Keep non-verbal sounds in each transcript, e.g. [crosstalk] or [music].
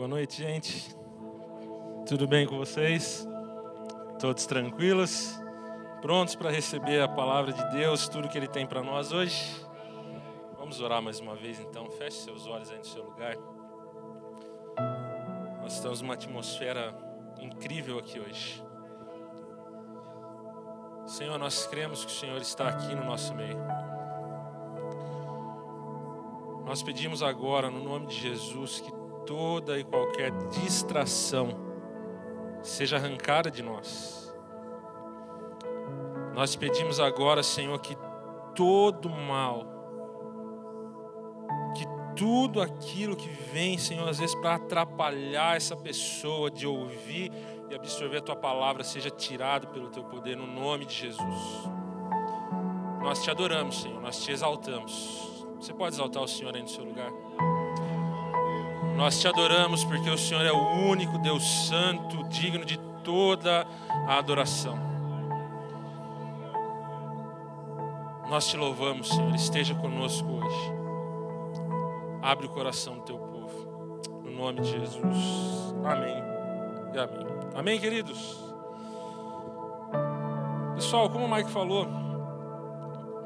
Boa noite, gente. Tudo bem com vocês? Todos tranquilos? Prontos para receber a palavra de Deus, tudo que Ele tem para nós hoje? Vamos orar mais uma vez então. Feche seus olhos aí no seu lugar. Nós estamos numa atmosfera incrível aqui hoje. Senhor, nós cremos que o Senhor está aqui no nosso meio. Nós pedimos agora, no nome de Jesus, que toda e qualquer distração seja arrancada de nós. Nós pedimos agora, Senhor, que todo mal, que tudo aquilo que vem, Senhor, às vezes para atrapalhar essa pessoa de ouvir e absorver a tua palavra, seja tirado pelo teu poder, no nome de Jesus. Nós te adoramos, Senhor, nós te exaltamos. Você pode exaltar o Senhor aí no seu lugar? Nós te adoramos porque o Senhor é o único Deus Santo, digno de toda a adoração. Nós te louvamos, Senhor, esteja conosco hoje. Abre o coração do teu povo, no nome de Jesus. Amém e amém. Amém, queridos? Pessoal, como o Mike falou,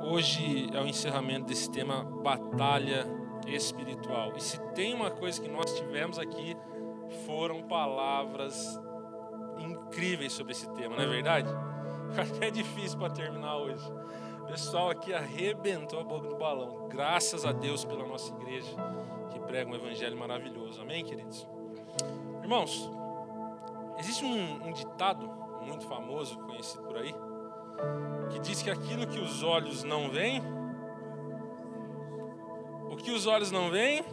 hoje é o encerramento desse tema Batalha espiritual. E se tem uma coisa que nós tivemos aqui, foram palavras incríveis sobre esse tema, não é verdade? [laughs] Até é difícil para terminar hoje. O pessoal aqui arrebentou a boca do balão. Graças a Deus pela nossa igreja que prega um evangelho maravilhoso. Amém, queridos? Irmãos, existe um, um ditado muito famoso, conhecido por aí, que diz que aquilo que os olhos não veem, o que os olhos não veem,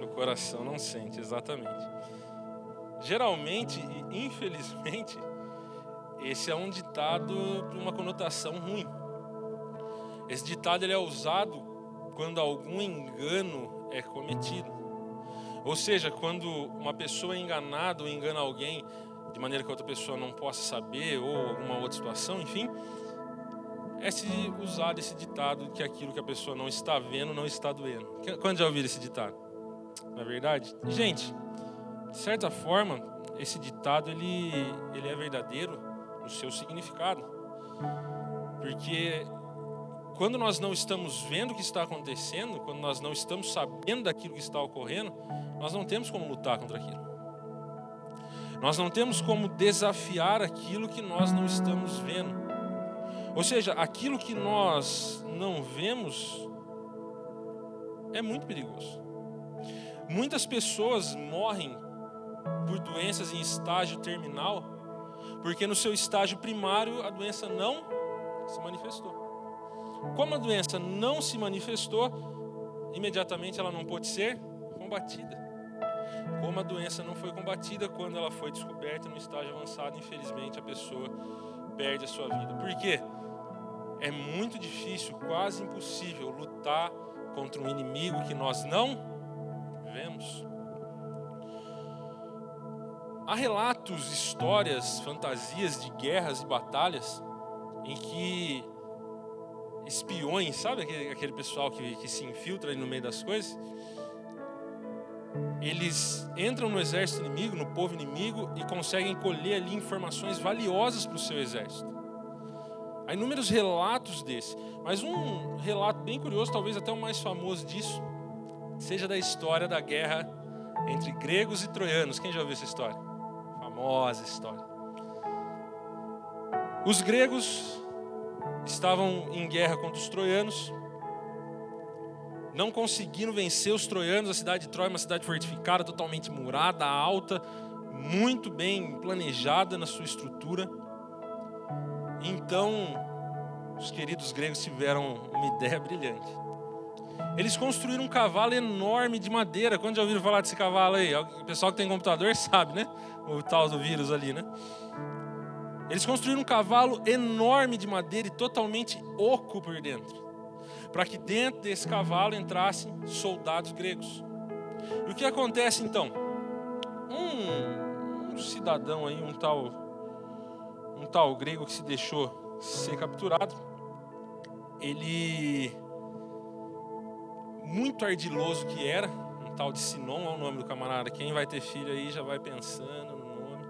o coração não sente, exatamente. Geralmente e infelizmente, esse é um ditado de uma conotação ruim. Esse ditado ele é usado quando algum engano é cometido. Ou seja, quando uma pessoa é enganada ou engana alguém de maneira que outra pessoa não possa saber ou alguma outra situação, enfim, é se usar esse ditado que aquilo que a pessoa não está vendo não está doendo. Quando já ouviram esse ditado? Na é verdade, gente, de certa forma, esse ditado ele, ele é verdadeiro no seu significado. Porque quando nós não estamos vendo o que está acontecendo, quando nós não estamos sabendo daquilo que está ocorrendo, nós não temos como lutar contra aquilo. Nós não temos como desafiar aquilo que nós não estamos vendo. Ou seja, aquilo que nós não vemos é muito perigoso. Muitas pessoas morrem por doenças em estágio terminal, porque no seu estágio primário a doença não se manifestou. Como a doença não se manifestou, imediatamente ela não pode ser combatida. Como a doença não foi combatida quando ela foi descoberta no estágio avançado, infelizmente a pessoa perde a sua vida. Por quê? É muito difícil, quase impossível, lutar contra um inimigo que nós não vemos. Há relatos, histórias, fantasias de guerras e batalhas em que espiões, sabe aquele, aquele pessoal que, que se infiltra no meio das coisas? Eles entram no exército inimigo, no povo inimigo e conseguem colher ali informações valiosas para o seu exército. Há inúmeros relatos desse, mas um relato bem curioso, talvez até o mais famoso disso, seja da história da guerra entre gregos e troianos. Quem já ouviu essa história? Famosa história. Os gregos estavam em guerra contra os troianos, não conseguindo vencer os troianos. A cidade de Troia é uma cidade fortificada, totalmente murada, alta, muito bem planejada na sua estrutura. Então, os queridos gregos tiveram uma ideia brilhante. Eles construíram um cavalo enorme de madeira. Quando já ouviram falar desse cavalo aí? O pessoal que tem computador [laughs] sabe, né? O tal do vírus ali, né? Eles construíram um cavalo enorme de madeira e totalmente oco por dentro, para que dentro desse cavalo entrassem soldados gregos. E o que acontece então? Um, um cidadão aí, um tal um tal grego que se deixou ser capturado, ele, muito ardiloso que era, um tal de Sinon, é o nome do camarada. Quem vai ter filho aí já vai pensando no nome.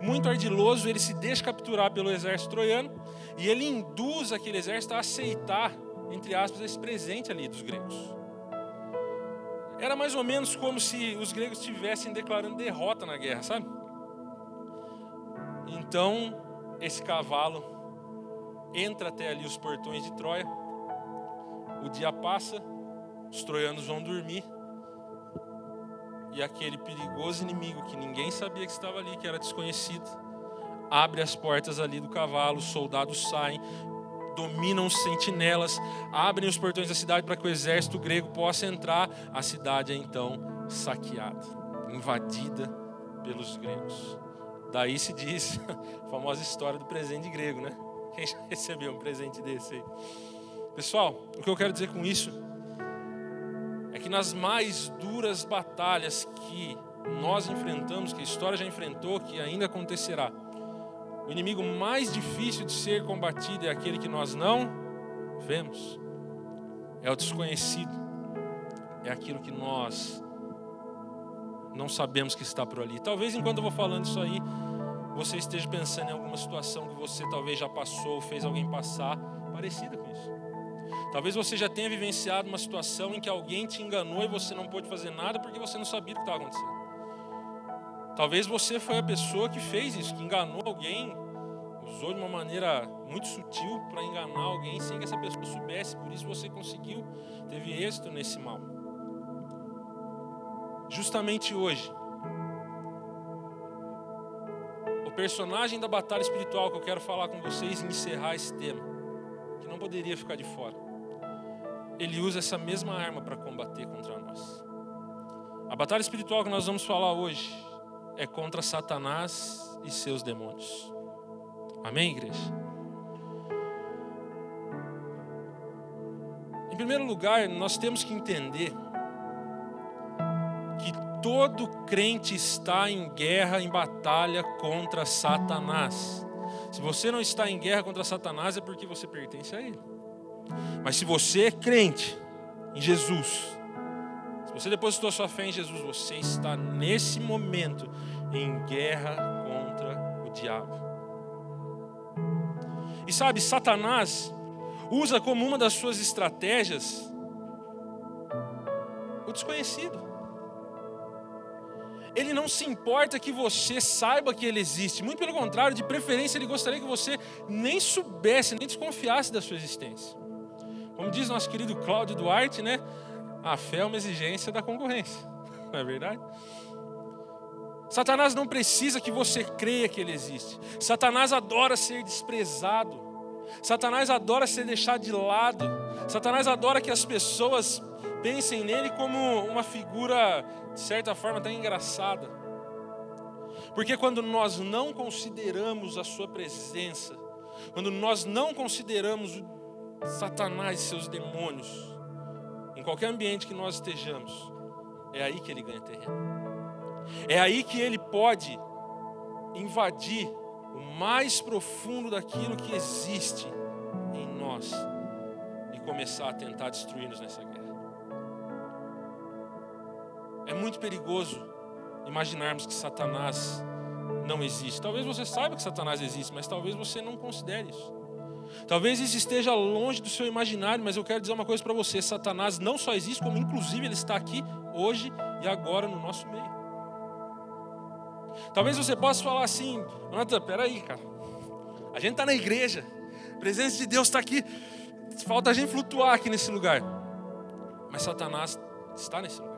Muito ardiloso, ele se deixa capturar pelo exército troiano e ele induz aquele exército a aceitar, entre aspas, esse presente ali dos gregos. Era mais ou menos como se os gregos estivessem declarando derrota na guerra, sabe? Então, esse cavalo entra até ali os portões de Troia. O dia passa, os troianos vão dormir. E aquele perigoso inimigo que ninguém sabia que estava ali, que era desconhecido, abre as portas ali do cavalo, os soldados saem, dominam os sentinelas, abrem os portões da cidade para que o exército grego possa entrar. A cidade é então saqueada, invadida pelos gregos. Daí se diz [laughs] a famosa história do presente grego, né? Quem já recebeu um presente desse aí? Pessoal, o que eu quero dizer com isso é que nas mais duras batalhas que nós enfrentamos, que a história já enfrentou, que ainda acontecerá, o inimigo mais difícil de ser combatido é aquele que nós não vemos. É o desconhecido. É aquilo que nós não sabemos que está por ali. Talvez enquanto eu vou falando isso aí, você esteja pensando em alguma situação que você talvez já passou, fez alguém passar, parecida com isso. Talvez você já tenha vivenciado uma situação em que alguém te enganou e você não pôde fazer nada porque você não sabia o que estava acontecendo. Talvez você foi a pessoa que fez isso, que enganou alguém, usou de uma maneira muito sutil para enganar alguém sem que essa pessoa soubesse, por isso você conseguiu, teve êxito nesse mal. Justamente hoje, personagem da batalha espiritual que eu quero falar com vocês e encerrar esse tema, que não poderia ficar de fora, ele usa essa mesma arma para combater contra nós. A batalha espiritual que nós vamos falar hoje é contra Satanás e seus demônios. Amém, igreja? Em primeiro lugar, nós temos que entender todo crente está em guerra, em batalha contra Satanás. Se você não está em guerra contra Satanás, é porque você pertence a ele. Mas se você é crente em Jesus, você depositou sua fé em Jesus, você está nesse momento em guerra contra o diabo. E sabe, Satanás usa como uma das suas estratégias o desconhecido. Ele não se importa que você saiba que ele existe, muito pelo contrário, de preferência, ele gostaria que você nem soubesse, nem desconfiasse da sua existência. Como diz nosso querido Cláudio Duarte, né? A fé é uma exigência da concorrência. [laughs] Não é verdade? Satanás não precisa que você creia que ele existe. Satanás adora ser desprezado. Satanás adora ser deixado de lado. Satanás adora que as pessoas pensem nele como uma figura, de certa forma, até engraçada. Porque quando nós não consideramos a sua presença, quando nós não consideramos Satanás e seus demônios, em qualquer ambiente que nós estejamos, é aí que ele ganha terreno. É aí que ele pode invadir o mais profundo daquilo que existe em nós e começar a tentar destruir-nos nessa guerra. É muito perigoso imaginarmos que Satanás não existe. Talvez você saiba que Satanás existe, mas talvez você não considere isso. Talvez isso esteja longe do seu imaginário, mas eu quero dizer uma coisa para você: Satanás não só existe, como inclusive ele está aqui hoje e agora no nosso meio. Talvez você possa falar assim, Jonathan, peraí, cara. A gente está na igreja, a presença de Deus está aqui, falta a gente flutuar aqui nesse lugar. Mas Satanás está nesse lugar.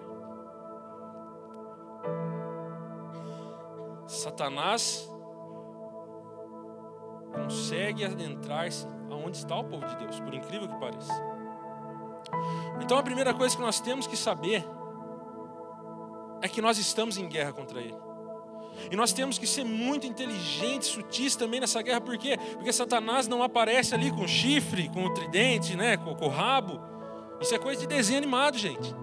Satanás consegue adentrar-se aonde está o povo de Deus, por incrível que pareça. Então a primeira coisa que nós temos que saber é que nós estamos em guerra contra ele. E nós temos que ser muito inteligentes, sutis também nessa guerra, por quê? Porque Satanás não aparece ali com chifre, com o tridente, né, com, com o rabo. Isso é coisa de desenho animado, gente.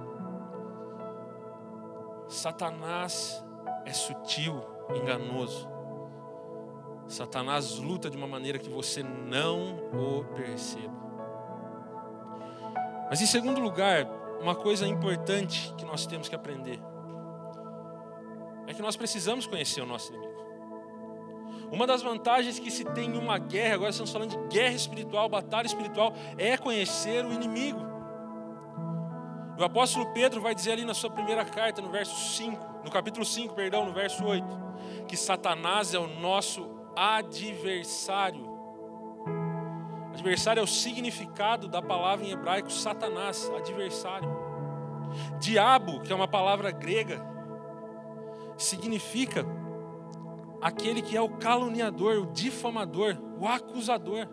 Satanás é sutil, enganoso. Satanás luta de uma maneira que você não o perceba. Mas em segundo lugar, uma coisa importante que nós temos que aprender é que nós precisamos conhecer o nosso inimigo. Uma das vantagens que se tem em uma guerra, agora estamos falando de guerra espiritual, batalha espiritual, é conhecer o inimigo. O apóstolo Pedro vai dizer ali na sua primeira carta, no verso 5, no capítulo 5, perdão, no verso 8, que Satanás é o nosso adversário. Adversário é o significado da palavra em hebraico Satanás, adversário. Diabo, que é uma palavra grega, significa aquele que é o caluniador, o difamador, o acusador.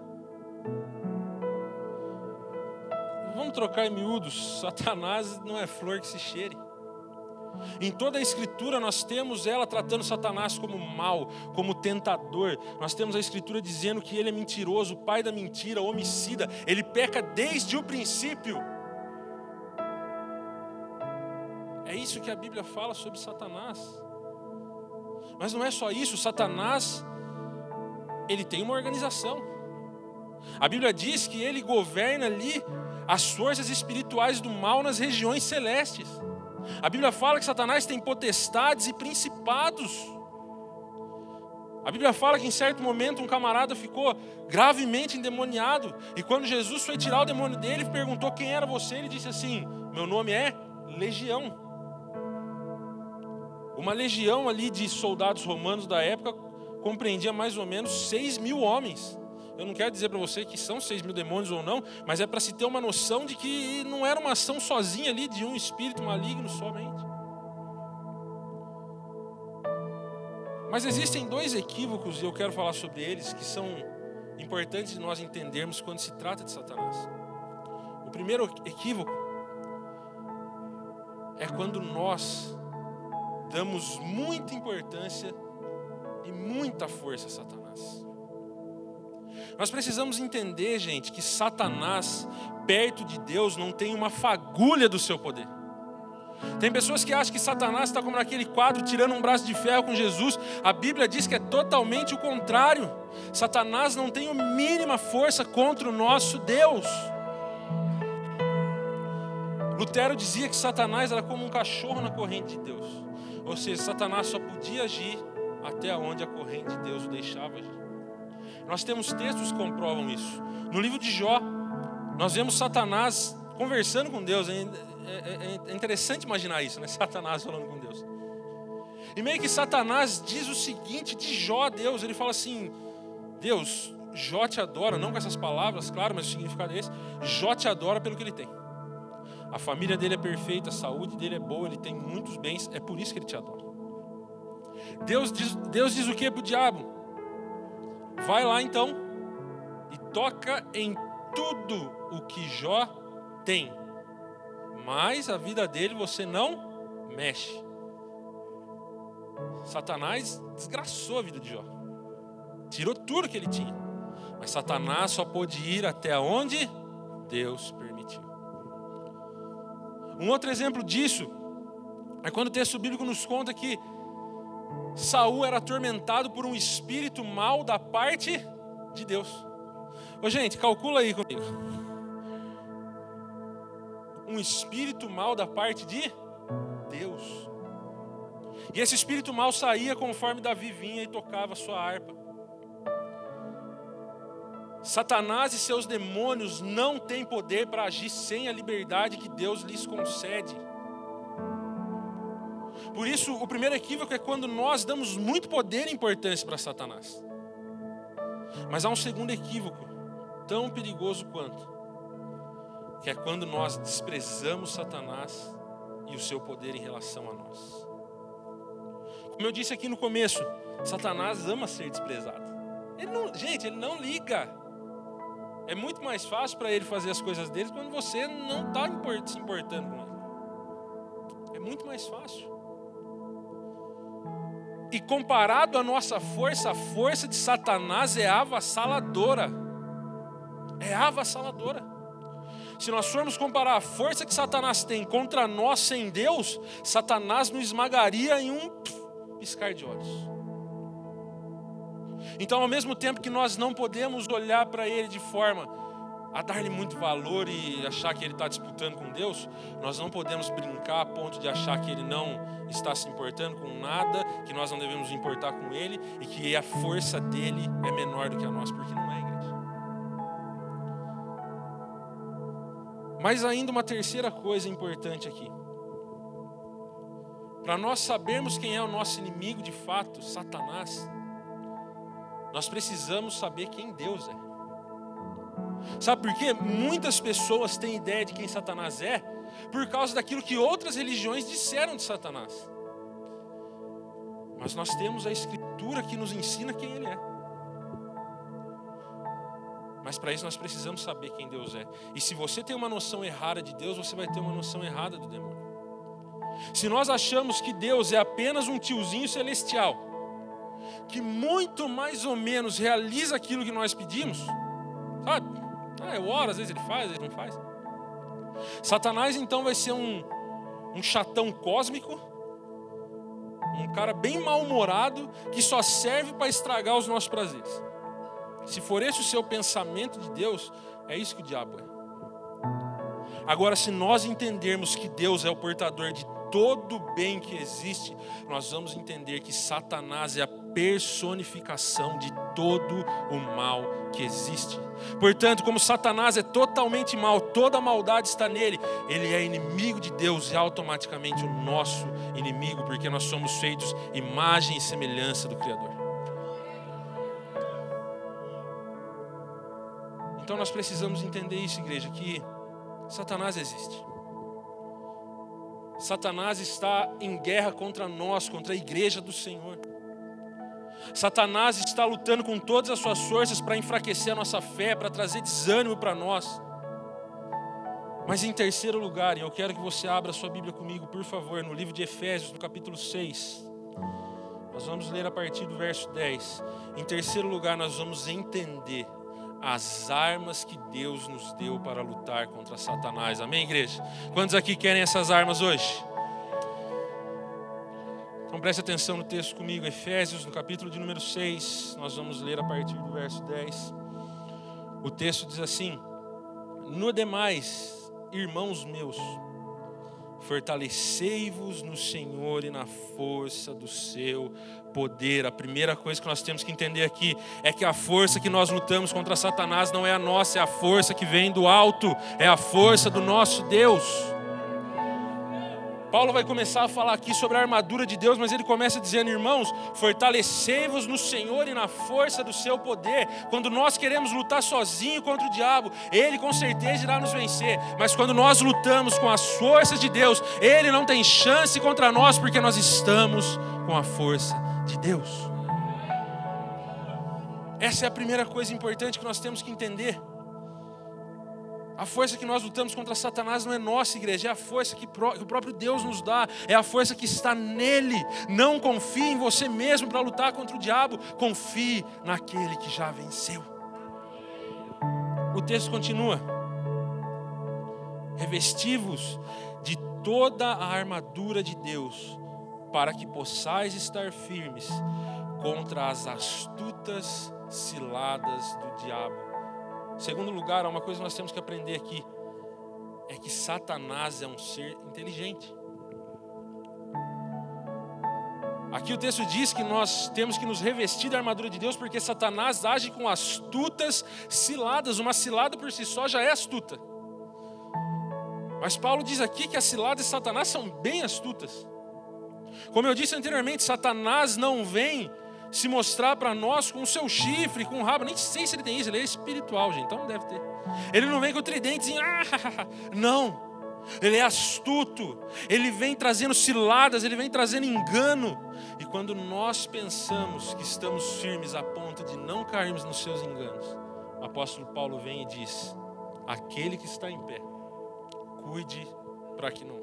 Vamos trocar em miúdos: Satanás não é flor que se cheire. Em toda a Escritura nós temos ela tratando Satanás como mal, como tentador. Nós temos a Escritura dizendo que ele é mentiroso, pai da mentira, homicida. Ele peca desde o princípio. É isso que a Bíblia fala sobre Satanás. Mas não é só isso, Satanás, ele tem uma organização. A Bíblia diz que ele governa ali as forças espirituais do mal nas regiões celestes. A Bíblia fala que Satanás tem potestades e principados. A Bíblia fala que em certo momento um camarada ficou gravemente endemoniado. E quando Jesus foi tirar o demônio dele, perguntou quem era você, ele disse assim: Meu nome é Legião. Uma legião ali de soldados romanos da época compreendia mais ou menos 6 mil homens. Eu não quero dizer para você que são 6 mil demônios ou não, mas é para se ter uma noção de que não era uma ação sozinha ali de um espírito maligno somente. Mas existem dois equívocos, e eu quero falar sobre eles, que são importantes nós entendermos quando se trata de Satanás. O primeiro equívoco é quando nós damos muita importância e muita força a Satanás. Nós precisamos entender, gente, que Satanás, perto de Deus, não tem uma fagulha do seu poder. Tem pessoas que acham que Satanás está como naquele quadro tirando um braço de ferro com Jesus. A Bíblia diz que é totalmente o contrário. Satanás não tem a mínima força contra o nosso Deus. Lutero dizia que Satanás era como um cachorro na corrente de Deus. Ou seja, Satanás só podia agir até onde a corrente de Deus o deixava agir. Nós temos textos que comprovam isso. No livro de Jó, nós vemos Satanás conversando com Deus. É, é, é, é interessante imaginar isso, né? [laughs] Satanás falando com Deus. E meio que Satanás diz o seguinte de Jó a Deus: ele fala assim, Deus, Jó te adora, não com essas palavras, claro, mas o significado é esse: Jó te adora pelo que ele tem. A família dele é perfeita, a saúde dele é boa, ele tem muitos bens, é por isso que ele te adora. Deus diz, Deus diz o que para o diabo? Vai lá então e toca em tudo o que Jó tem, mas a vida dele você não mexe. Satanás desgraçou a vida de Jó, tirou tudo que ele tinha, mas Satanás só pôde ir até onde Deus permitiu. Um outro exemplo disso é quando o texto bíblico nos conta que Saul era atormentado por um espírito mal da parte de Deus. Ô gente, calcula aí comigo. Um espírito mal da parte de Deus. E esse espírito mal saía conforme Davi vinha e tocava sua harpa. Satanás e seus demônios não têm poder para agir sem a liberdade que Deus lhes concede. Por isso, o primeiro equívoco é quando nós damos muito poder e importância para Satanás. Mas há um segundo equívoco, tão perigoso quanto, que é quando nós desprezamos Satanás e o seu poder em relação a nós. Como eu disse aqui no começo, Satanás ama ser desprezado. Ele não, gente, ele não liga é muito mais fácil para ele fazer as coisas dele quando você não está se importando com ele. É muito mais fácil. E comparado à nossa força, a força de Satanás é avassaladora. É avassaladora. Se nós formos comparar a força que Satanás tem contra nós sem Deus, Satanás nos esmagaria em um piscar de olhos. Então, ao mesmo tempo que nós não podemos olhar para ele de forma a dar-lhe muito valor e achar que ele está disputando com Deus, nós não podemos brincar a ponto de achar que ele não está se importando com nada, que nós não devemos importar com ele e que a força dele é menor do que a nossa, porque não é, igreja. Mas ainda uma terceira coisa importante aqui. Para nós sabermos quem é o nosso inimigo de fato, Satanás, nós precisamos saber quem Deus é. Sabe por quê? Muitas pessoas têm ideia de quem Satanás é por causa daquilo que outras religiões disseram de Satanás. Mas nós temos a Escritura que nos ensina quem ele é. Mas para isso nós precisamos saber quem Deus é. E se você tem uma noção errada de Deus, você vai ter uma noção errada do demônio. Se nós achamos que Deus é apenas um tiozinho celestial, que muito mais ou menos realiza aquilo que nós pedimos? Ah, eu oro, às vezes ele faz, às vezes não faz. Satanás então vai ser um, um chatão cósmico, um cara bem mal-humorado que só serve para estragar os nossos prazeres. Se for esse o seu pensamento de Deus, é isso que o diabo é. Agora, se nós entendermos que Deus é o portador de todo o bem que existe, nós vamos entender que Satanás é a personificação de todo o mal que existe. Portanto, como Satanás é totalmente mal, toda maldade está nele, ele é inimigo de Deus e automaticamente o nosso inimigo, porque nós somos feitos imagem e semelhança do Criador. Então nós precisamos entender isso, igreja, que Satanás existe. Satanás está em guerra contra nós, contra a igreja do Senhor. Satanás está lutando com todas as suas forças para enfraquecer a nossa fé, para trazer desânimo para nós. Mas em terceiro lugar, e eu quero que você abra sua Bíblia comigo, por favor, no livro de Efésios, no capítulo 6. Nós vamos ler a partir do verso 10. Em terceiro lugar, nós vamos entender as armas que Deus nos deu para lutar contra Satanás. Amém, igreja? Quantos aqui querem essas armas hoje? Então preste atenção no texto comigo, Efésios, no capítulo de número 6, nós vamos ler a partir do verso 10. O texto diz assim: No demais, irmãos meus, fortalecei-vos no Senhor e na força do seu poder. A primeira coisa que nós temos que entender aqui é que a força que nós lutamos contra Satanás não é a nossa, é a força que vem do alto, é a força do nosso Deus. Paulo vai começar a falar aqui sobre a armadura de Deus, mas ele começa dizendo: irmãos, fortalecei-vos no Senhor e na força do seu poder. Quando nós queremos lutar sozinho contra o diabo, ele com certeza irá nos vencer. Mas quando nós lutamos com as forças de Deus, ele não tem chance contra nós, porque nós estamos com a força de Deus. Essa é a primeira coisa importante que nós temos que entender. A força que nós lutamos contra Satanás não é nossa, igreja, é a força que, o próprio Deus nos dá, é a força que está nele. Não confie em você mesmo para lutar contra o diabo, confie naquele que já venceu. O texto continua: Revestivos de toda a armadura de Deus, para que possais estar firmes contra as astutas ciladas do diabo. Segundo lugar, uma coisa que nós temos que aprender aqui: é que Satanás é um ser inteligente. Aqui o texto diz que nós temos que nos revestir da armadura de Deus, porque Satanás age com astutas ciladas. Uma cilada por si só já é astuta. Mas Paulo diz aqui que as ciladas de Satanás são bem astutas. Como eu disse anteriormente, Satanás não vem se mostrar para nós com o seu chifre, com o rabo. Nem sei se ele tem isso, ele é espiritual, gente, então deve ter. Ele não vem com o tridente, ah, não. Ele é astuto, ele vem trazendo ciladas, ele vem trazendo engano. E quando nós pensamos que estamos firmes a ponto de não cairmos nos seus enganos, o apóstolo Paulo vem e diz: aquele que está em pé, cuide para que não.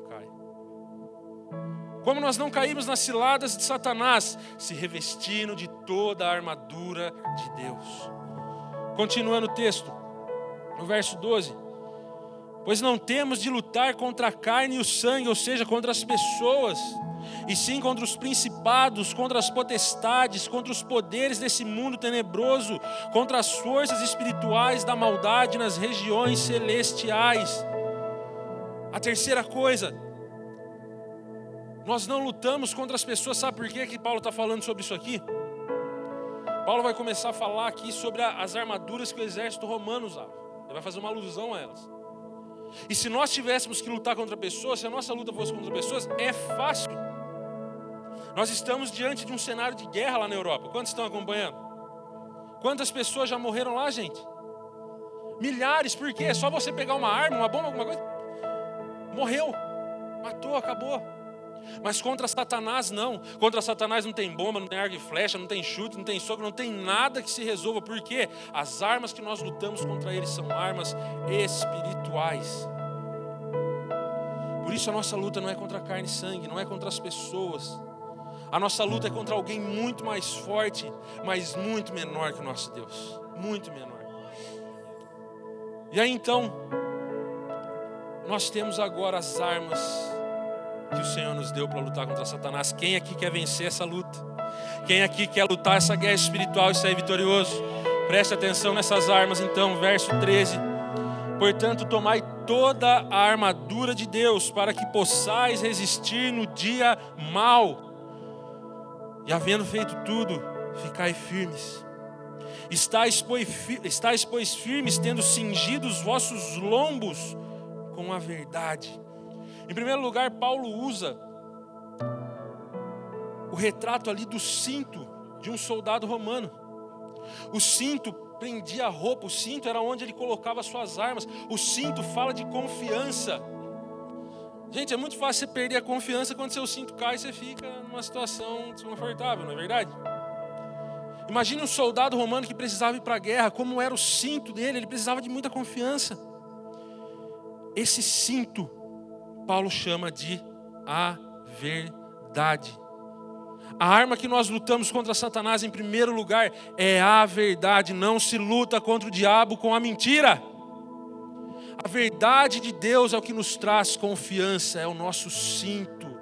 Como nós não caímos nas ciladas de Satanás, se revestindo de toda a armadura de Deus. Continuando o texto, no verso 12: Pois não temos de lutar contra a carne e o sangue, ou seja, contra as pessoas, e sim contra os principados, contra as potestades, contra os poderes desse mundo tenebroso, contra as forças espirituais da maldade nas regiões celestiais. A terceira coisa, nós não lutamos contra as pessoas, sabe por que, que Paulo está falando sobre isso aqui? Paulo vai começar a falar aqui sobre as armaduras que o exército romano usava. Ele vai fazer uma alusão a elas. E se nós tivéssemos que lutar contra pessoas, se a nossa luta fosse contra pessoas, é fácil. Nós estamos diante de um cenário de guerra lá na Europa. Quantos estão acompanhando? Quantas pessoas já morreram lá, gente? Milhares, por quê? É só você pegar uma arma, uma bomba, alguma coisa. Morreu, matou, acabou. Mas contra Satanás não. Contra Satanás não tem bomba, não tem arco e flecha, não tem chute, não tem soco, não tem nada que se resolva. Por quê? As armas que nós lutamos contra ele são armas espirituais. Por isso a nossa luta não é contra carne e sangue, não é contra as pessoas. A nossa luta é contra alguém muito mais forte, mas muito menor que o nosso Deus. Muito menor. E aí então, nós temos agora as armas que o Senhor nos deu para lutar contra Satanás. Quem aqui quer vencer essa luta? Quem aqui quer lutar essa guerra espiritual e sair vitorioso? Preste atenção nessas armas, então, verso 13. Portanto, tomai toda a armadura de Deus, para que possais resistir no dia mau. E havendo feito tudo, ficai firmes. Estáis, pois, firmes, tendo cingido os vossos lombos com a verdade em primeiro lugar, Paulo usa o retrato ali do cinto de um soldado romano. O cinto prendia a roupa, o cinto era onde ele colocava suas armas. O cinto fala de confiança. Gente, é muito fácil você perder a confiança quando seu cinto cai e você fica numa situação desconfortável, não é verdade? Imagine um soldado romano que precisava ir para a guerra, como era o cinto dele, ele precisava de muita confiança. Esse cinto Paulo chama de a verdade. A arma que nós lutamos contra Satanás, em primeiro lugar, é a verdade. Não se luta contra o diabo com a mentira. A verdade de Deus é o que nos traz confiança, é o nosso cinto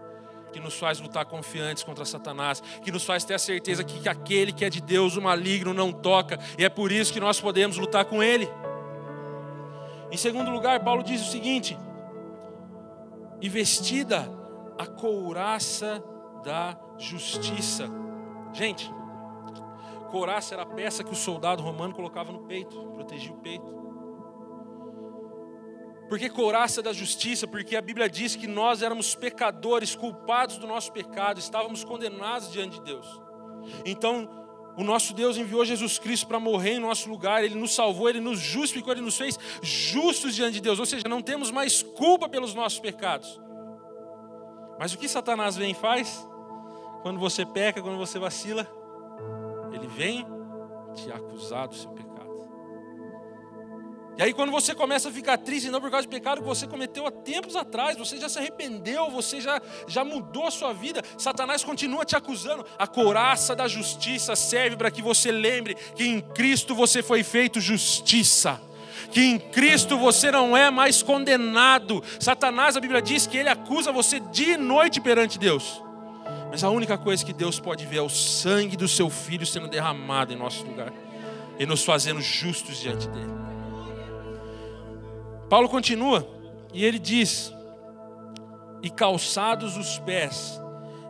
que nos faz lutar confiantes contra Satanás, que nos faz ter a certeza que aquele que é de Deus, o maligno, não toca, e é por isso que nós podemos lutar com ele. Em segundo lugar, Paulo diz o seguinte: e vestida a couraça da justiça. Gente, couraça era a peça que o soldado romano colocava no peito, protegia o peito. Por que couraça da justiça? Porque a Bíblia diz que nós éramos pecadores, culpados do nosso pecado, estávamos condenados diante de Deus. Então, o nosso Deus enviou Jesus Cristo para morrer em nosso lugar, Ele nos salvou, Ele nos justificou, Ele nos fez justos diante de Deus, ou seja, não temos mais culpa pelos nossos pecados. Mas o que Satanás vem e faz? Quando você peca, quando você vacila, ele vem te acusar do seu pecado. E aí, quando você começa a ficar triste, não por causa do pecado que você cometeu há tempos atrás, você já se arrependeu, você já, já mudou a sua vida, Satanás continua te acusando. A couraça da justiça serve para que você lembre que em Cristo você foi feito justiça que em Cristo você não é mais condenado. Satanás, a Bíblia diz que ele acusa você dia e noite perante Deus. Mas a única coisa que Deus pode ver é o sangue do seu filho sendo derramado em nosso lugar e nos fazendo justos diante dele. Paulo continua e ele diz: E calçados os pés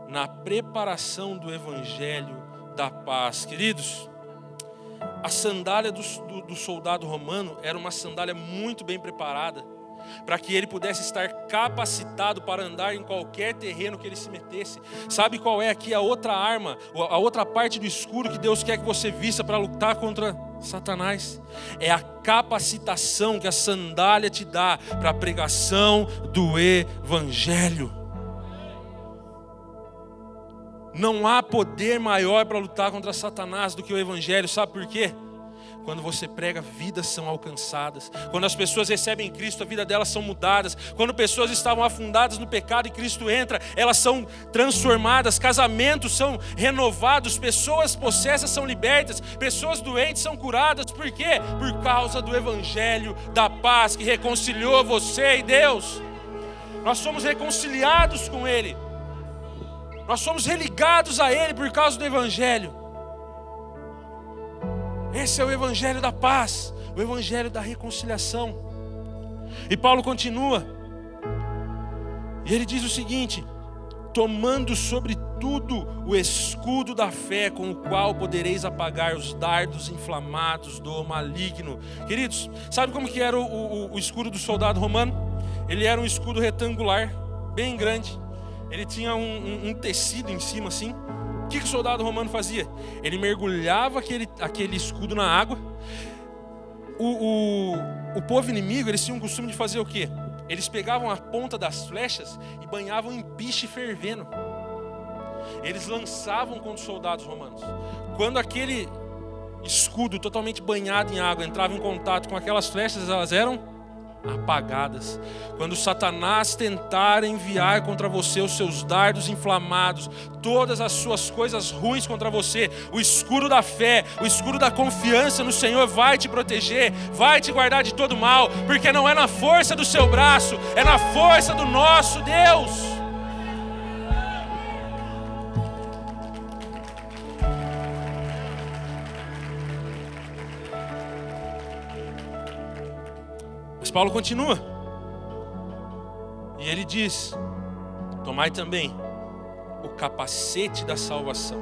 na preparação do evangelho da paz. Queridos, a sandália do, do, do soldado romano era uma sandália muito bem preparada para que ele pudesse estar capacitado para andar em qualquer terreno que ele se metesse. Sabe qual é aqui a outra arma, a outra parte do escuro que Deus quer que você vista para lutar contra Satanás? É a capacitação que a sandália te dá para a pregação do Evangelho. Não há poder maior para lutar contra Satanás do que o Evangelho, sabe por quê? Quando você prega, vidas são alcançadas. Quando as pessoas recebem Cristo, a vida delas são mudadas. Quando pessoas estavam afundadas no pecado e Cristo entra, elas são transformadas. Casamentos são renovados. Pessoas possessas são libertas. Pessoas doentes são curadas. Por quê? Por causa do Evangelho da paz que reconciliou você e Deus. Nós somos reconciliados com Ele. Nós somos religados a Ele por causa do Evangelho. Esse é o evangelho da paz, o evangelho da reconciliação. E Paulo continua, e ele diz o seguinte: tomando sobre tudo o escudo da fé, com o qual podereis apagar os dardos inflamados do maligno. Queridos, sabe como que era o, o, o escudo do soldado romano? Ele era um escudo retangular, bem grande. Ele tinha um, um, um tecido em cima assim o que, que o soldado romano fazia? Ele mergulhava aquele, aquele escudo na água. O, o, o povo inimigo, eles tinham o costume de fazer o quê? Eles pegavam a ponta das flechas e banhavam em piche fervendo. Eles lançavam contra os soldados romanos. Quando aquele escudo totalmente banhado em água entrava em contato com aquelas flechas, elas eram apagadas. Quando Satanás tentar enviar contra você os seus dardos inflamados, todas as suas coisas ruins contra você, o escuro da fé, o escuro da confiança no Senhor vai te proteger, vai te guardar de todo mal, porque não é na força do seu braço, é na força do nosso Deus. Mas Paulo continua. E ele diz: Tomai também o capacete da salvação.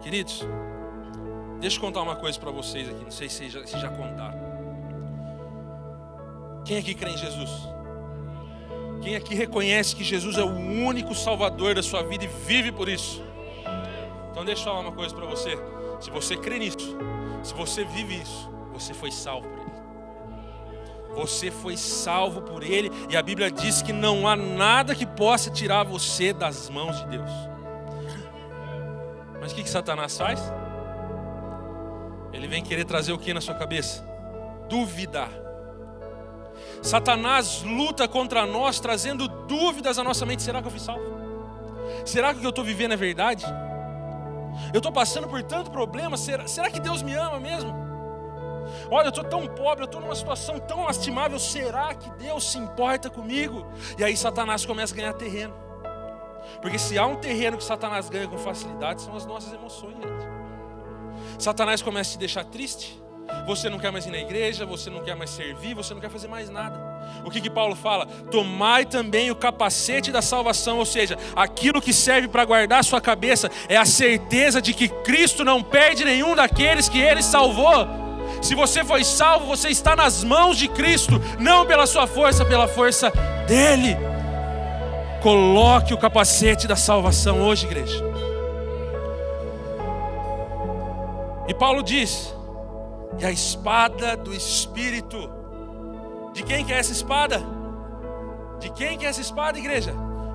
Queridos, deixa eu contar uma coisa para vocês aqui, não sei se já, se já contaram. Quem aqui crê em Jesus? Quem aqui reconhece que Jesus é o único Salvador da sua vida e vive por isso? Então deixa eu falar uma coisa para você. Se você crê nisso, se você vive isso, você foi salvo. Você foi salvo por Ele, e a Bíblia diz que não há nada que possa tirar você das mãos de Deus. Mas o que, que Satanás faz? Ele vem querer trazer o que na sua cabeça? Duvidar. Satanás luta contra nós, trazendo dúvidas à nossa mente: será que eu fui salvo? Será que o que eu estou vivendo é verdade? Eu estou passando por tanto problema, será, será que Deus me ama mesmo? Olha, eu estou tão pobre, eu estou numa situação tão lastimável. Será que Deus se importa comigo? E aí Satanás começa a ganhar terreno. Porque se há um terreno que Satanás ganha com facilidade, são as nossas emoções, gente. Satanás começa a te deixar triste. Você não quer mais ir na igreja, você não quer mais servir, você não quer fazer mais nada. O que que Paulo fala? Tomai também o capacete da salvação, ou seja, aquilo que serve para guardar a sua cabeça é a certeza de que Cristo não perde nenhum daqueles que ele salvou. Se você foi salvo, você está nas mãos de Cristo, não pela sua força, pela força dele. Coloque o capacete da salvação hoje, igreja. E Paulo diz: e a espada do Espírito. De quem que é essa espada? De quem que é essa espada, igreja?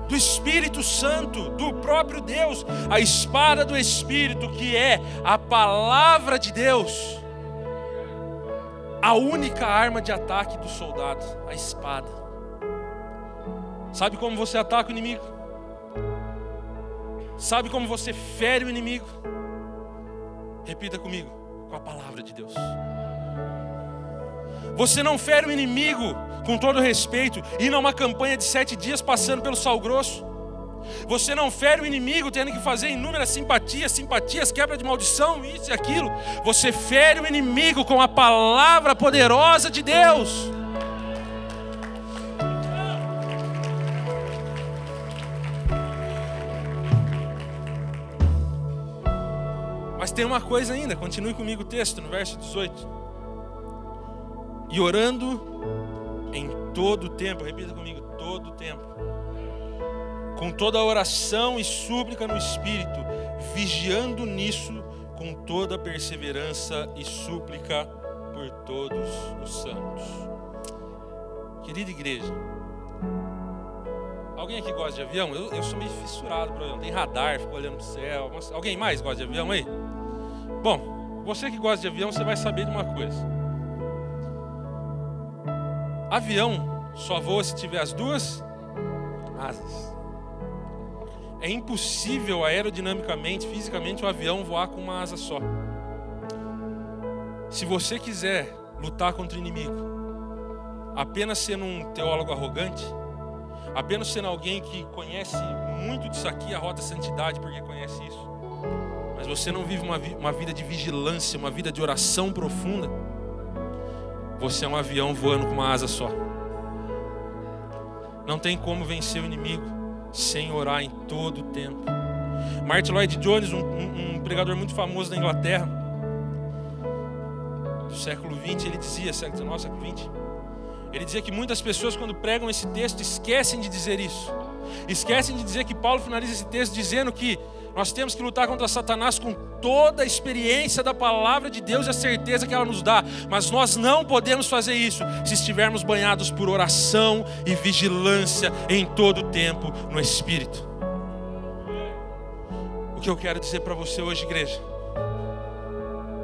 Do Espírito Santo, do próprio Deus. A espada do Espírito, que é a palavra de Deus a única arma de ataque do soldado, a espada. Sabe como você ataca o inimigo? Sabe como você fere o inimigo? Repita comigo, com a palavra de Deus. Você não fere o inimigo com todo respeito, indo a uma campanha de sete dias passando pelo sal grosso. Você não fere o inimigo tendo que fazer inúmeras simpatias, simpatias, quebra de maldição, isso e aquilo. Você fere o inimigo com a palavra poderosa de Deus. Mas tem uma coisa ainda, continue comigo o texto no verso 18. E orando em todo o tempo, repita comigo, todo o tempo com toda oração e súplica no Espírito, vigiando nisso com toda perseverança e súplica por todos os santos. Querida igreja, alguém aqui gosta de avião? Eu, eu sou meio fissurado por avião. Tem radar, fico olhando para o céu. Alguém mais gosta de avião aí? Bom, você que gosta de avião, você vai saber de uma coisa. Avião só voa se tiver as duas asas. É impossível aerodinamicamente, fisicamente, o avião voar com uma asa só. Se você quiser lutar contra o inimigo, apenas sendo um teólogo arrogante, apenas sendo alguém que conhece muito disso aqui, a rota santidade, porque conhece isso, mas você não vive uma, uma vida de vigilância, uma vida de oração profunda, você é um avião voando com uma asa só. Não tem como vencer o inimigo sem orar em todo o tempo. Martin Lloyd Jones, um, um, um pregador muito famoso da Inglaterra, do século 20, ele dizia, século 19, século 20, ele dizia que muitas pessoas, quando pregam esse texto, esquecem de dizer isso. Esquecem de dizer que Paulo finaliza esse texto dizendo que nós temos que lutar contra Satanás com toda a experiência da palavra de Deus e a certeza que ela nos dá, mas nós não podemos fazer isso se estivermos banhados por oração e vigilância em todo o tempo no Espírito. O que eu quero dizer para você hoje, igreja,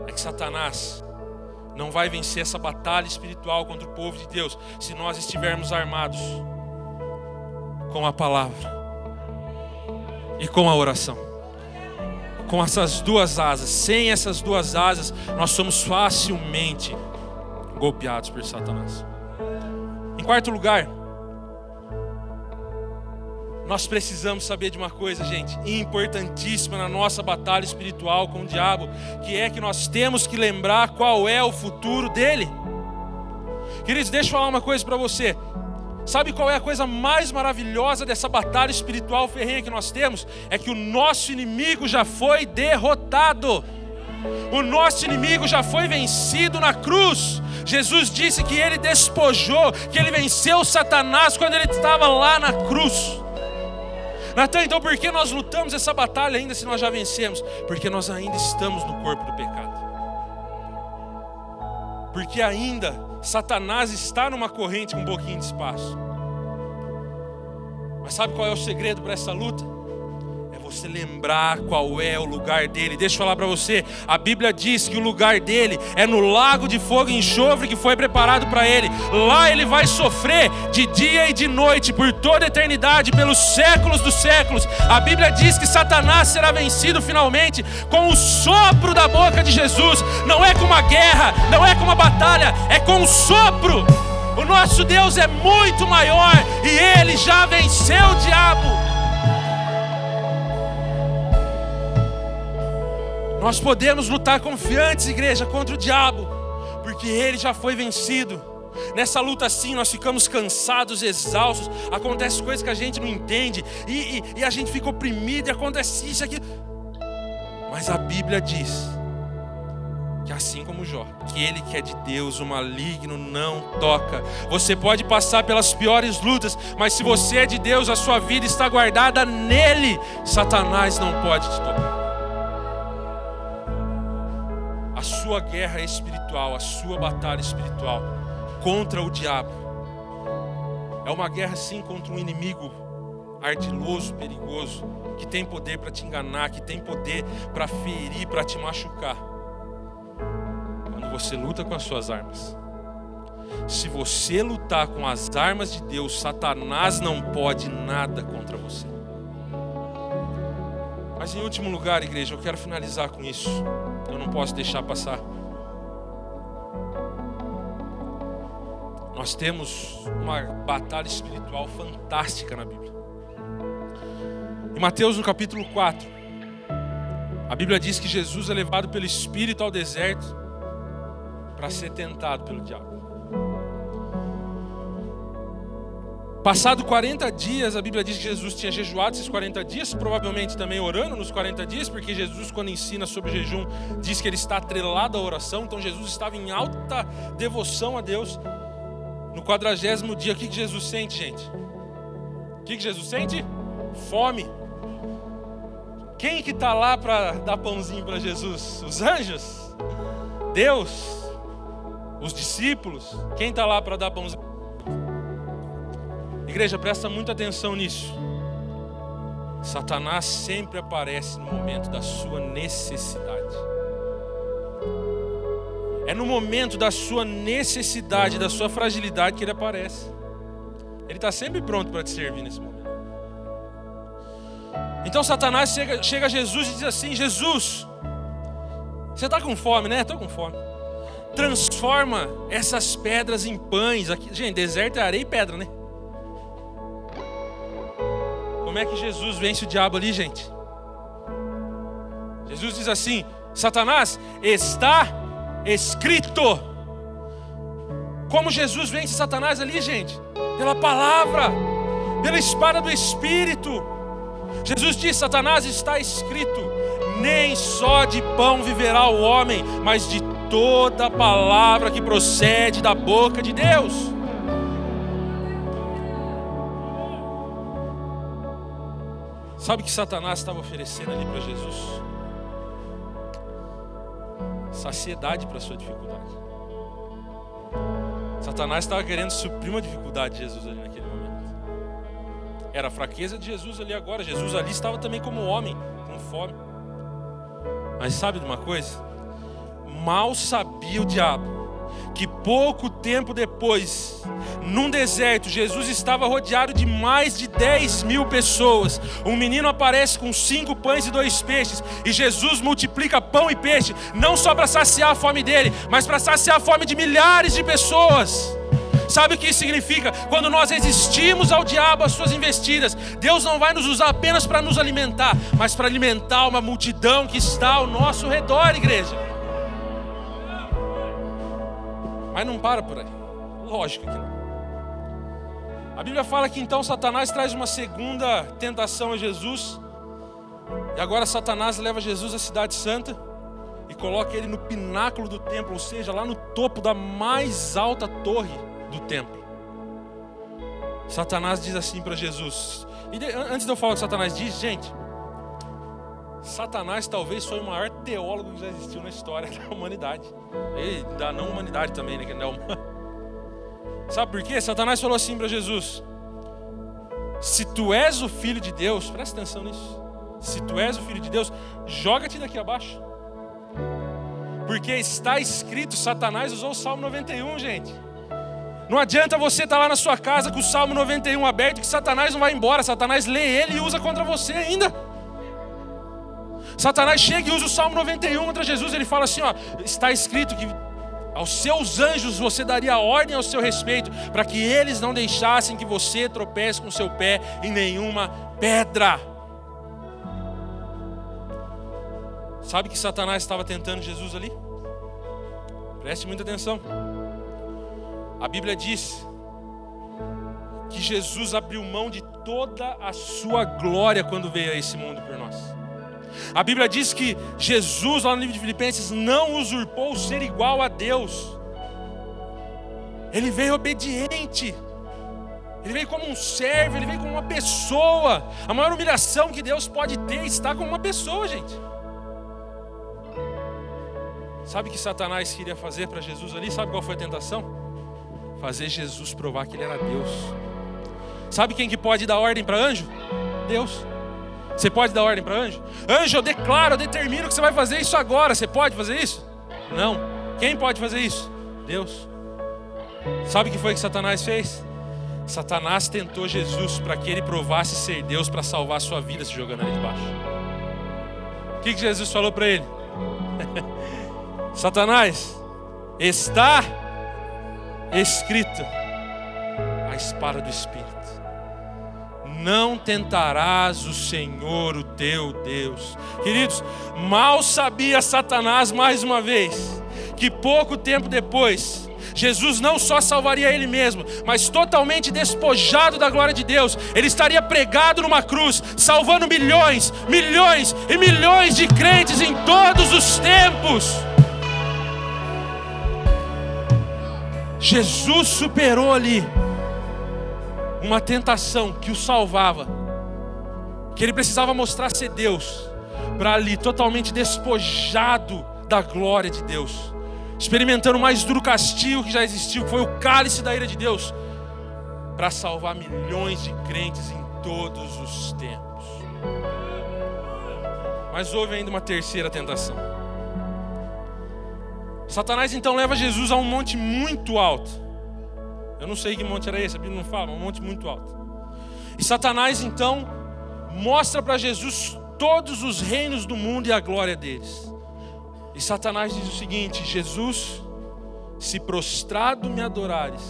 é que Satanás não vai vencer essa batalha espiritual contra o povo de Deus se nós estivermos armados com a palavra e com a oração com essas duas asas. Sem essas duas asas, nós somos facilmente golpeados por Satanás. Em quarto lugar, nós precisamos saber de uma coisa, gente, importantíssima na nossa batalha espiritual com o diabo, que é que nós temos que lembrar qual é o futuro dele. Queridos, deixa eu falar uma coisa para você. Sabe qual é a coisa mais maravilhosa dessa batalha espiritual ferrenha que nós temos? É que o nosso inimigo já foi derrotado. O nosso inimigo já foi vencido na cruz. Jesus disse que ele despojou, que ele venceu Satanás quando ele estava lá na cruz. Natan, então por que nós lutamos essa batalha ainda se nós já vencemos? Porque nós ainda estamos no corpo do pecado. Porque ainda Satanás está numa corrente com um pouquinho de espaço. Mas sabe qual é o segredo para essa luta? Você lembrar qual é o lugar dele. Deixa eu falar para você, a Bíblia diz que o lugar dele é no lago de fogo e enxofre que foi preparado para ele. Lá ele vai sofrer de dia e de noite por toda a eternidade, pelos séculos dos séculos. A Bíblia diz que Satanás será vencido finalmente com o sopro da boca de Jesus. Não é com uma guerra, não é com uma batalha, é com o sopro. O nosso Deus é muito maior e ele já venceu o diabo. Nós podemos lutar confiantes, igreja, contra o diabo, porque ele já foi vencido. Nessa luta assim, nós ficamos cansados, exaustos, acontece coisas que a gente não entende, e, e, e a gente fica oprimido, e acontece isso aqui. Mas a Bíblia diz que assim como Jó, que ele que é de Deus, o maligno não toca. Você pode passar pelas piores lutas, mas se você é de Deus, a sua vida está guardada nele. Satanás não pode te tocar. Sua guerra espiritual, a sua batalha espiritual contra o diabo. É uma guerra sim contra um inimigo ardiloso, perigoso, que tem poder para te enganar, que tem poder para ferir, para te machucar. Quando você luta com as suas armas. Se você lutar com as armas de Deus, Satanás não pode nada contra você. Mas em último lugar, igreja, eu quero finalizar com isso. Eu não posso deixar passar. Nós temos uma batalha espiritual fantástica na Bíblia. Em Mateus, no capítulo 4, a Bíblia diz que Jesus é levado pelo Espírito ao deserto para ser tentado pelo diabo. Passado 40 dias, a Bíblia diz que Jesus tinha jejuado esses 40 dias, provavelmente também orando nos 40 dias, porque Jesus, quando ensina sobre jejum, diz que ele está atrelado à oração, então Jesus estava em alta devoção a Deus. No quadragésimo dia, o que Jesus sente, gente? O que Jesus sente? Fome. Quem que está lá para dar pãozinho para Jesus? Os anjos? Deus? Os discípulos? Quem está lá para dar pãozinho? Igreja, presta muita atenção nisso. Satanás sempre aparece no momento da sua necessidade. É no momento da sua necessidade, da sua fragilidade que ele aparece. Ele está sempre pronto para te servir nesse momento. Então Satanás chega, chega a Jesus e diz assim: Jesus, você está com fome, né? Estou com fome. Transforma essas pedras em pães. Aqui, gente, deserto é areia e pedra, né? Como é que Jesus vence o diabo ali, gente? Jesus diz assim: Satanás, está escrito. Como Jesus vence Satanás ali, gente? Pela palavra, pela espada do Espírito. Jesus diz: Satanás, está escrito: nem só de pão viverá o homem, mas de toda palavra que procede da boca de Deus. Sabe o que Satanás estava oferecendo ali para Jesus? Saciedade para a sua dificuldade. Satanás estava querendo suprir uma dificuldade de Jesus ali naquele momento. Era a fraqueza de Jesus ali agora. Jesus ali estava também como homem, com fome. Mas sabe de uma coisa? Mal sabia o diabo que pouco tempo depois, num deserto, Jesus estava rodeado de mais de 10 mil pessoas. Um menino aparece com cinco pães e dois peixes, e Jesus multiplica pão e peixe, não só para saciar a fome dele, mas para saciar a fome de milhares de pessoas. Sabe o que isso significa? Quando nós resistimos ao diabo, às suas investidas, Deus não vai nos usar apenas para nos alimentar, mas para alimentar uma multidão que está ao nosso redor, igreja. Mas não para por aí. Lógico que não. A Bíblia fala que então Satanás traz uma segunda tentação a Jesus. E agora Satanás leva Jesus à cidade santa e coloca ele no pináculo do templo, ou seja, lá no topo da mais alta torre do templo. Satanás diz assim para Jesus. E antes de eu falar o que Satanás diz, gente, Satanás talvez foi o maior teólogo que já existiu na história [laughs] da humanidade. E da não humanidade também, né? Que não é. Sabe por quê? Satanás falou assim para Jesus: Se tu és o filho de Deus, presta atenção nisso. Se tu és o filho de Deus, joga-te daqui abaixo. Porque está escrito, Satanás usou o Salmo 91, gente. Não adianta você estar tá lá na sua casa com o Salmo 91 aberto, que Satanás não vai embora. Satanás lê ele e usa contra você ainda. Satanás chega e usa o Salmo 91 contra Jesus. Ele fala assim: ó, está escrito que aos seus anjos você daria ordem ao seu respeito, para que eles não deixassem que você tropece com seu pé em nenhuma pedra. Sabe que Satanás estava tentando Jesus ali? Preste muita atenção. A Bíblia diz que Jesus abriu mão de toda a sua glória quando veio a esse mundo por nós. A Bíblia diz que Jesus, lá no livro de Filipenses, não usurpou o ser igual a Deus. Ele veio obediente. Ele veio como um servo, ele veio como uma pessoa. A maior humilhação que Deus pode ter está como uma pessoa, gente. Sabe o que Satanás queria fazer para Jesus ali? Sabe qual foi a tentação? fazer Jesus provar que ele era Deus. Sabe quem que pode dar ordem para anjo? Deus. Você pode dar ordem para anjo? Anjo, eu declaro, eu determino que você vai fazer isso agora. Você pode fazer isso? Não. Quem pode fazer isso? Deus. Sabe o que foi que Satanás fez? Satanás tentou Jesus para que ele provasse ser Deus para salvar a sua vida se jogando ali debaixo. O que, que Jesus falou para ele? [laughs] Satanás, está escrito a espada do Espírito. Não tentarás o Senhor, o teu Deus. Queridos, mal sabia Satanás mais uma vez que pouco tempo depois, Jesus não só salvaria ele mesmo, mas totalmente despojado da glória de Deus, ele estaria pregado numa cruz, salvando milhões, milhões e milhões de crentes em todos os tempos. Jesus superou ali uma tentação que o salvava, que ele precisava mostrar ser Deus, para ali totalmente despojado da glória de Deus, experimentando o mais duro castigo que já existiu, que foi o cálice da ira de Deus, para salvar milhões de crentes em todos os tempos. Mas houve ainda uma terceira tentação. Satanás então leva Jesus a um monte muito alto. Eu não sei que monte era esse, a Bíblia não fala, um monte muito alto. E Satanás então mostra para Jesus todos os reinos do mundo e a glória deles. E Satanás diz o seguinte: Jesus, se prostrado me adorares,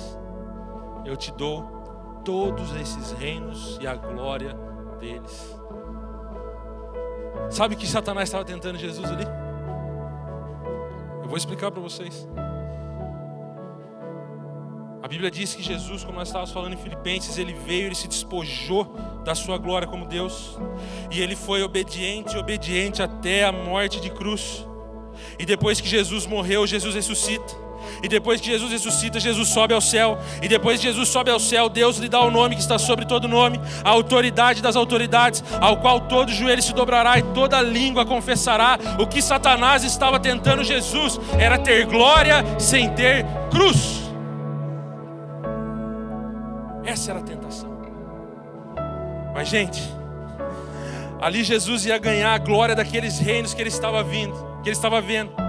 eu te dou todos esses reinos e a glória deles. Sabe o que Satanás estava tentando Jesus ali? Eu vou explicar para vocês. A Bíblia diz que Jesus, como nós estávamos falando em Filipenses, ele veio, ele se despojou da sua glória como Deus, e ele foi obediente, obediente até a morte de cruz. E depois que Jesus morreu, Jesus ressuscita. E depois que Jesus ressuscita, Jesus sobe ao céu. E depois que Jesus sobe ao céu, Deus lhe dá o nome que está sobre todo nome, a autoridade das autoridades, ao qual todo joelho se dobrará e toda língua confessará. O que Satanás estava tentando Jesus era ter glória sem ter cruz. Essa era a tentação. Mas, gente, ali Jesus ia ganhar a glória daqueles reinos que ele estava vindo, que ele estava vendo.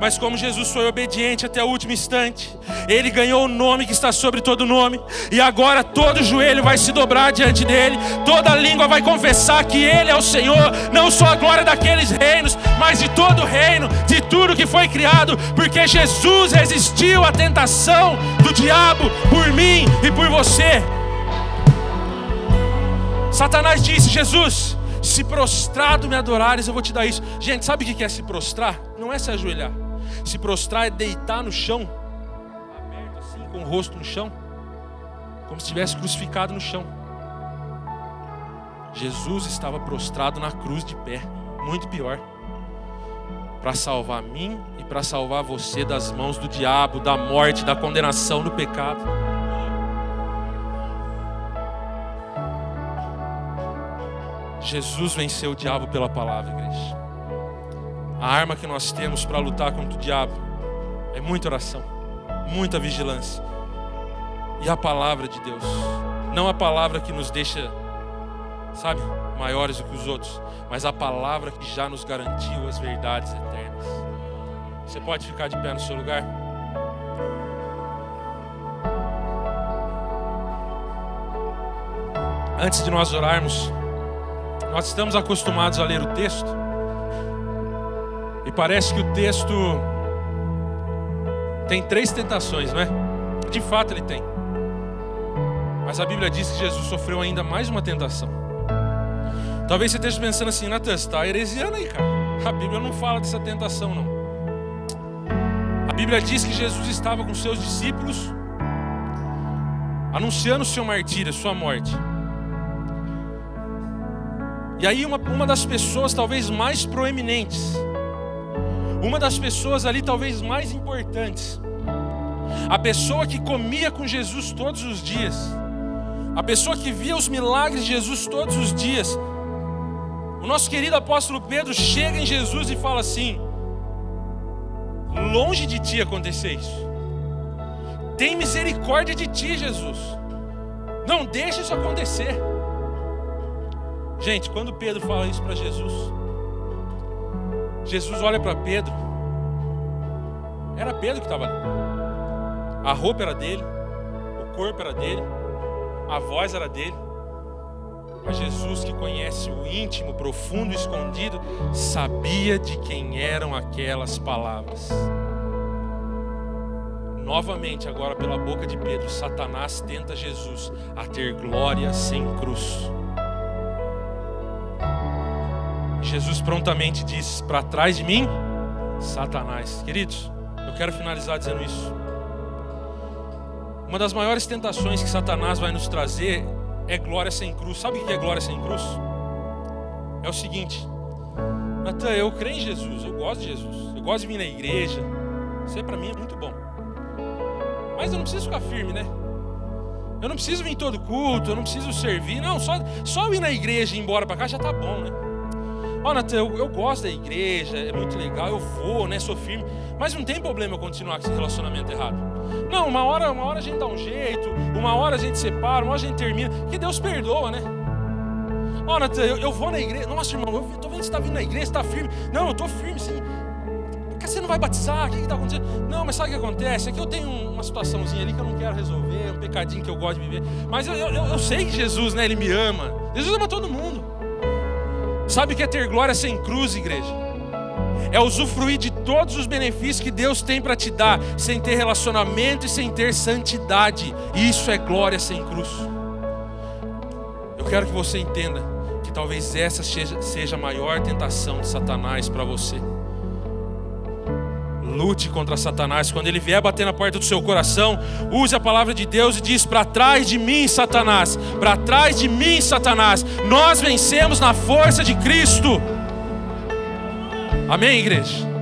Mas como Jesus foi obediente até o último instante, ele ganhou o nome que está sobre todo nome, e agora todo joelho vai se dobrar diante dele, toda língua vai confessar que ele é o Senhor, não só a glória daqueles reinos, mas de todo o reino, de tudo que foi criado, porque Jesus resistiu à tentação do diabo por mim e por você. Satanás disse: Jesus, se prostrado me adorares, eu vou te dar isso. Gente, sabe o que é se prostrar? Não é se ajoelhar. Se prostrar é deitar no chão, aberto assim, com o rosto no chão, como se estivesse crucificado no chão. Jesus estava prostrado na cruz de pé, muito pior, para salvar mim e para salvar você das mãos do diabo, da morte, da condenação do pecado. Jesus venceu o diabo pela palavra, igreja. A arma que nós temos para lutar contra o diabo é muita oração, muita vigilância. E a palavra de Deus. Não a palavra que nos deixa, sabe, maiores do que os outros, mas a palavra que já nos garantiu as verdades eternas. Você pode ficar de pé no seu lugar? Antes de nós orarmos, nós estamos acostumados a ler o texto e parece que o texto tem três tentações, não é? De fato ele tem. Mas a Bíblia diz que Jesus sofreu ainda mais uma tentação. Talvez você esteja pensando assim, Natan, você está heresiano aí, cara. A Bíblia não fala dessa tentação, não. A Bíblia diz que Jesus estava com seus discípulos anunciando o seu martírio, sua morte. E aí, uma, uma das pessoas talvez mais proeminentes, uma das pessoas ali talvez mais importantes, a pessoa que comia com Jesus todos os dias, a pessoa que via os milagres de Jesus todos os dias, o nosso querido apóstolo Pedro chega em Jesus e fala assim: longe de ti acontecer isso, tem misericórdia de ti, Jesus, não deixe isso acontecer. Gente, quando Pedro fala isso para Jesus, Jesus olha para Pedro, era Pedro que estava ali, a roupa era dele, o corpo era dele, a voz era dele, mas Jesus, que conhece o íntimo, profundo escondido, sabia de quem eram aquelas palavras. Novamente, agora pela boca de Pedro, Satanás tenta Jesus a ter glória sem cruz. Jesus prontamente diz: Para trás de mim, Satanás. Queridos, eu quero finalizar dizendo isso. Uma das maiores tentações que Satanás vai nos trazer é glória sem cruz. Sabe o que é glória sem cruz? É o seguinte, Natan, eu creio em Jesus, eu gosto de Jesus, eu gosto de vir na igreja. Isso para mim é muito bom. Mas eu não preciso ficar firme, né? Eu não preciso vir em todo culto, eu não preciso servir. Não, só, só ir na igreja e ir embora para cá já tá bom, né? Ó, oh, Natan, eu, eu, gosto da igreja, é muito legal, eu vou, né? Sou firme. Mas não tem problema eu continuar com esse relacionamento errado. Não, uma hora, uma hora a gente dá um jeito, uma hora a gente separa, uma hora a gente termina. Que Deus perdoa, né? Ó, oh, Natan, eu, eu, vou na igreja. Nossa, irmão, eu tô vendo que você está vindo na igreja, está firme. Não, eu tô firme, sim. Quer você não vai batizar? O que está acontecendo? Não, mas sabe o que acontece? É que eu tenho uma situaçãozinha ali que eu não quero resolver, um pecadinho que eu gosto de viver. Mas eu, eu, eu sei que Jesus, né, Ele me ama. Jesus ama todo mundo. Sabe o que é ter glória sem cruz, igreja? É usufruir de todos os benefícios que Deus tem para te dar, sem ter relacionamento e sem ter santidade. Isso é glória sem cruz. Eu quero que você entenda que talvez essa seja, a maior tentação de Satanás para você. Lute contra Satanás. Quando ele vier bater na porta do seu coração, use a palavra de Deus e diz: Para trás de mim, Satanás. Para trás de mim, Satanás. Nós vencemos na força de Cristo. Amém, igreja?